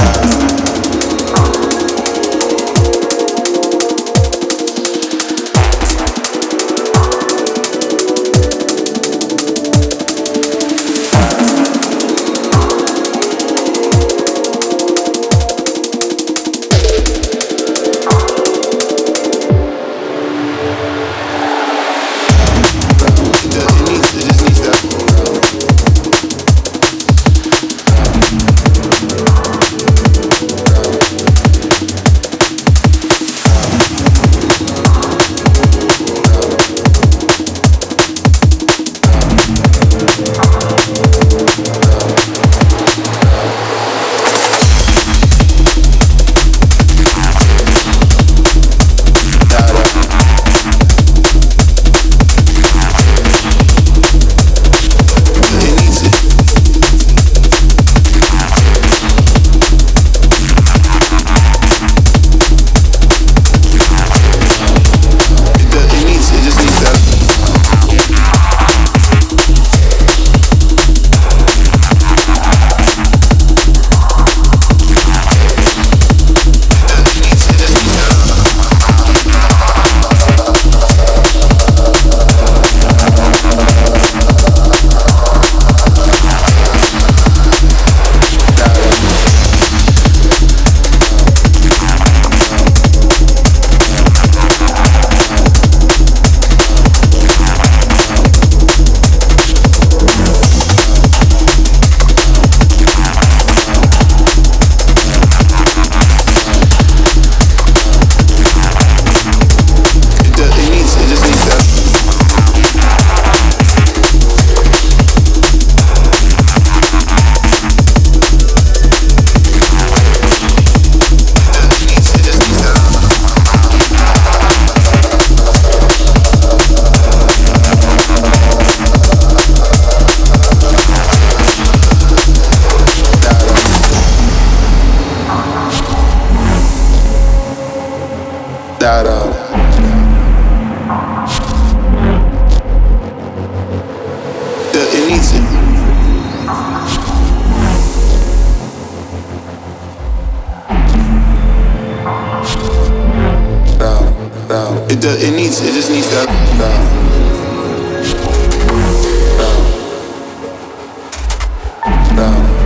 Thank. It does. It needs. It just needs that. Down.